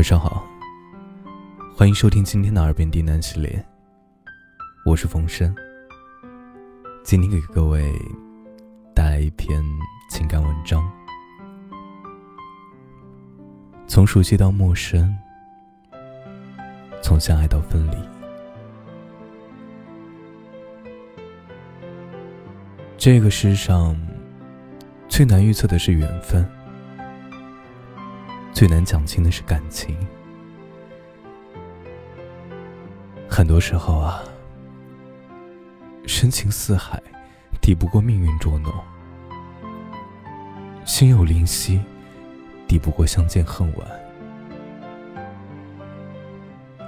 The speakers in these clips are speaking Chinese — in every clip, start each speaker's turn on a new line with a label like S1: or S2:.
S1: 晚上好，欢迎收听今天的耳边低喃系列，我是冯生。今天给各位带来一篇情感文章，从熟悉到陌生，从相爱到分离。这个世上最难预测的是缘分。最难讲清的是感情，很多时候啊，深情似海，抵不过命运捉弄；心有灵犀，抵不过相见恨晚。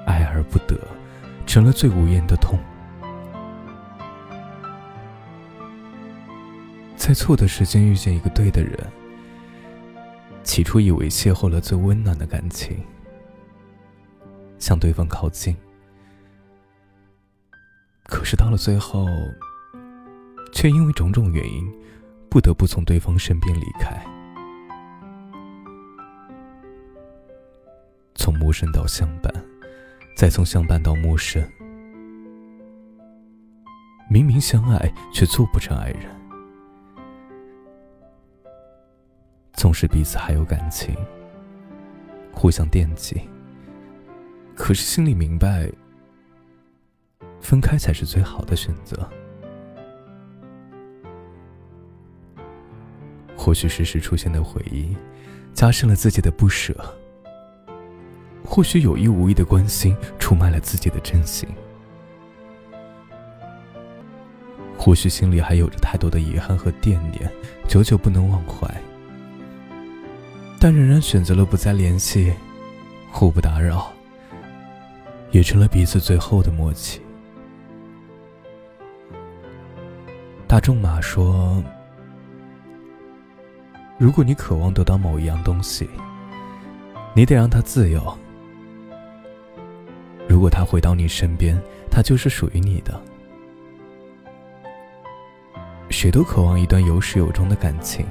S1: 爱而不得，成了最无言的痛。在错的时间遇见一个对的人。起初以为邂逅了最温暖的感情，向对方靠近，可是到了最后，却因为种种原因，不得不从对方身边离开。从陌生到相伴，再从相伴到陌生，明明相爱，却做不成爱人。纵使彼此还有感情，互相惦记，可是心里明白，分开才是最好的选择。或许时时出现的回忆，加深了自己的不舍；或许有意无意的关心，出卖了自己的真心；或许心里还有着太多的遗憾和惦念，久久不能忘怀。但仍然选择了不再联系，互不打扰，也成了彼此最后的默契。大仲马说：“如果你渴望得到某一样东西，你得让它自由。如果它回到你身边，它就是属于你的。谁都渴望一段有始有终的感情。”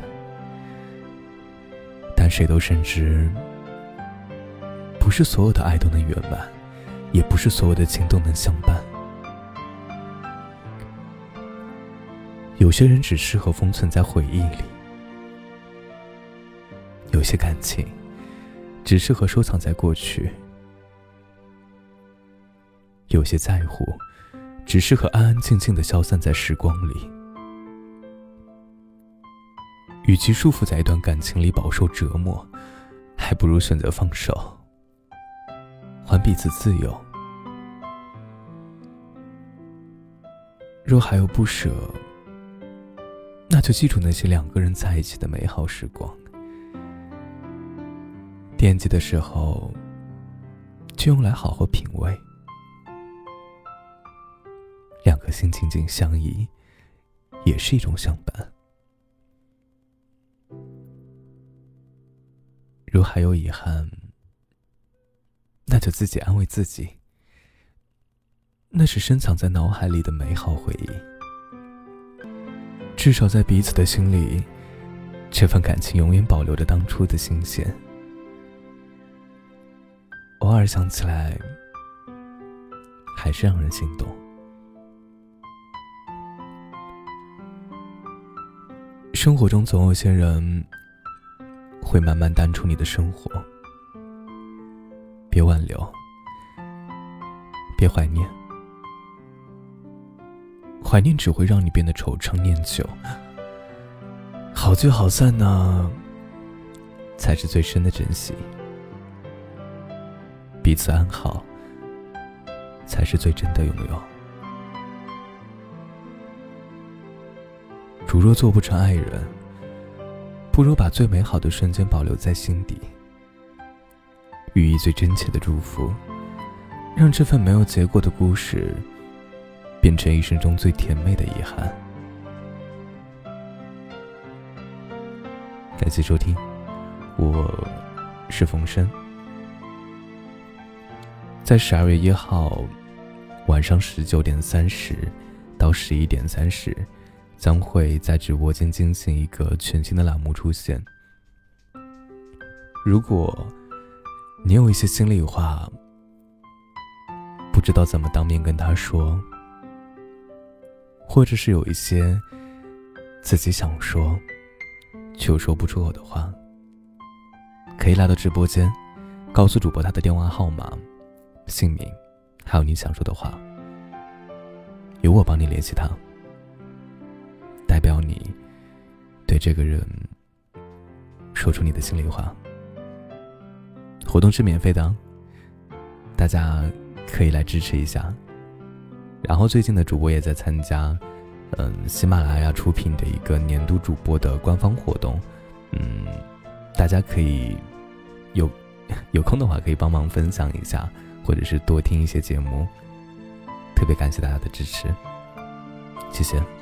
S1: 谁都深知，不是所有的爱都能圆满，也不是所有的情都能相伴。有些人只适合封存在回忆里，有些感情只适合收藏在过去，有些在乎只适合安安静静的消散在时光里。与其束缚在一段感情里饱受折磨，还不如选择放手，还彼此自由。若还有不舍，那就记住那些两个人在一起的美好时光。惦记的时候，就用来好好品味。两颗心紧紧相依，也是一种相伴。如还有遗憾，那就自己安慰自己。那是深藏在脑海里的美好回忆，至少在彼此的心里，这份感情永远保留着当初的新鲜。偶尔想起来，还是让人心动。生活中总有些人。会慢慢淡出你的生活，别挽留，别怀念，怀念只会让你变得惆怅念旧。好聚好散呢，才是最深的珍惜。彼此安好，才是最真的拥有。如若做不成爱人。不如把最美好的瞬间保留在心底，寓意最真切的祝福，让这份没有结果的故事，变成一生中最甜美的遗憾。感谢收听，我是冯生，在十二月一号晚上十九点三十到十一点三十。将会在直播间进行一个全新的栏目出现。如果你有一些心里话，不知道怎么当面跟他说，或者是有一些自己想说却又说不出口的话，可以来到直播间，告诉主播他的电话号码、姓名，还有你想说的话，由我帮你联系他，你对这个人说出你的心里话。活动是免费的，大家可以来支持一下。然后最近的主播也在参加，嗯，喜马拉雅出品的一个年度主播的官方活动，嗯，大家可以有有空的话可以帮忙分享一下，或者是多听一些节目。特别感谢大家的支持，谢谢。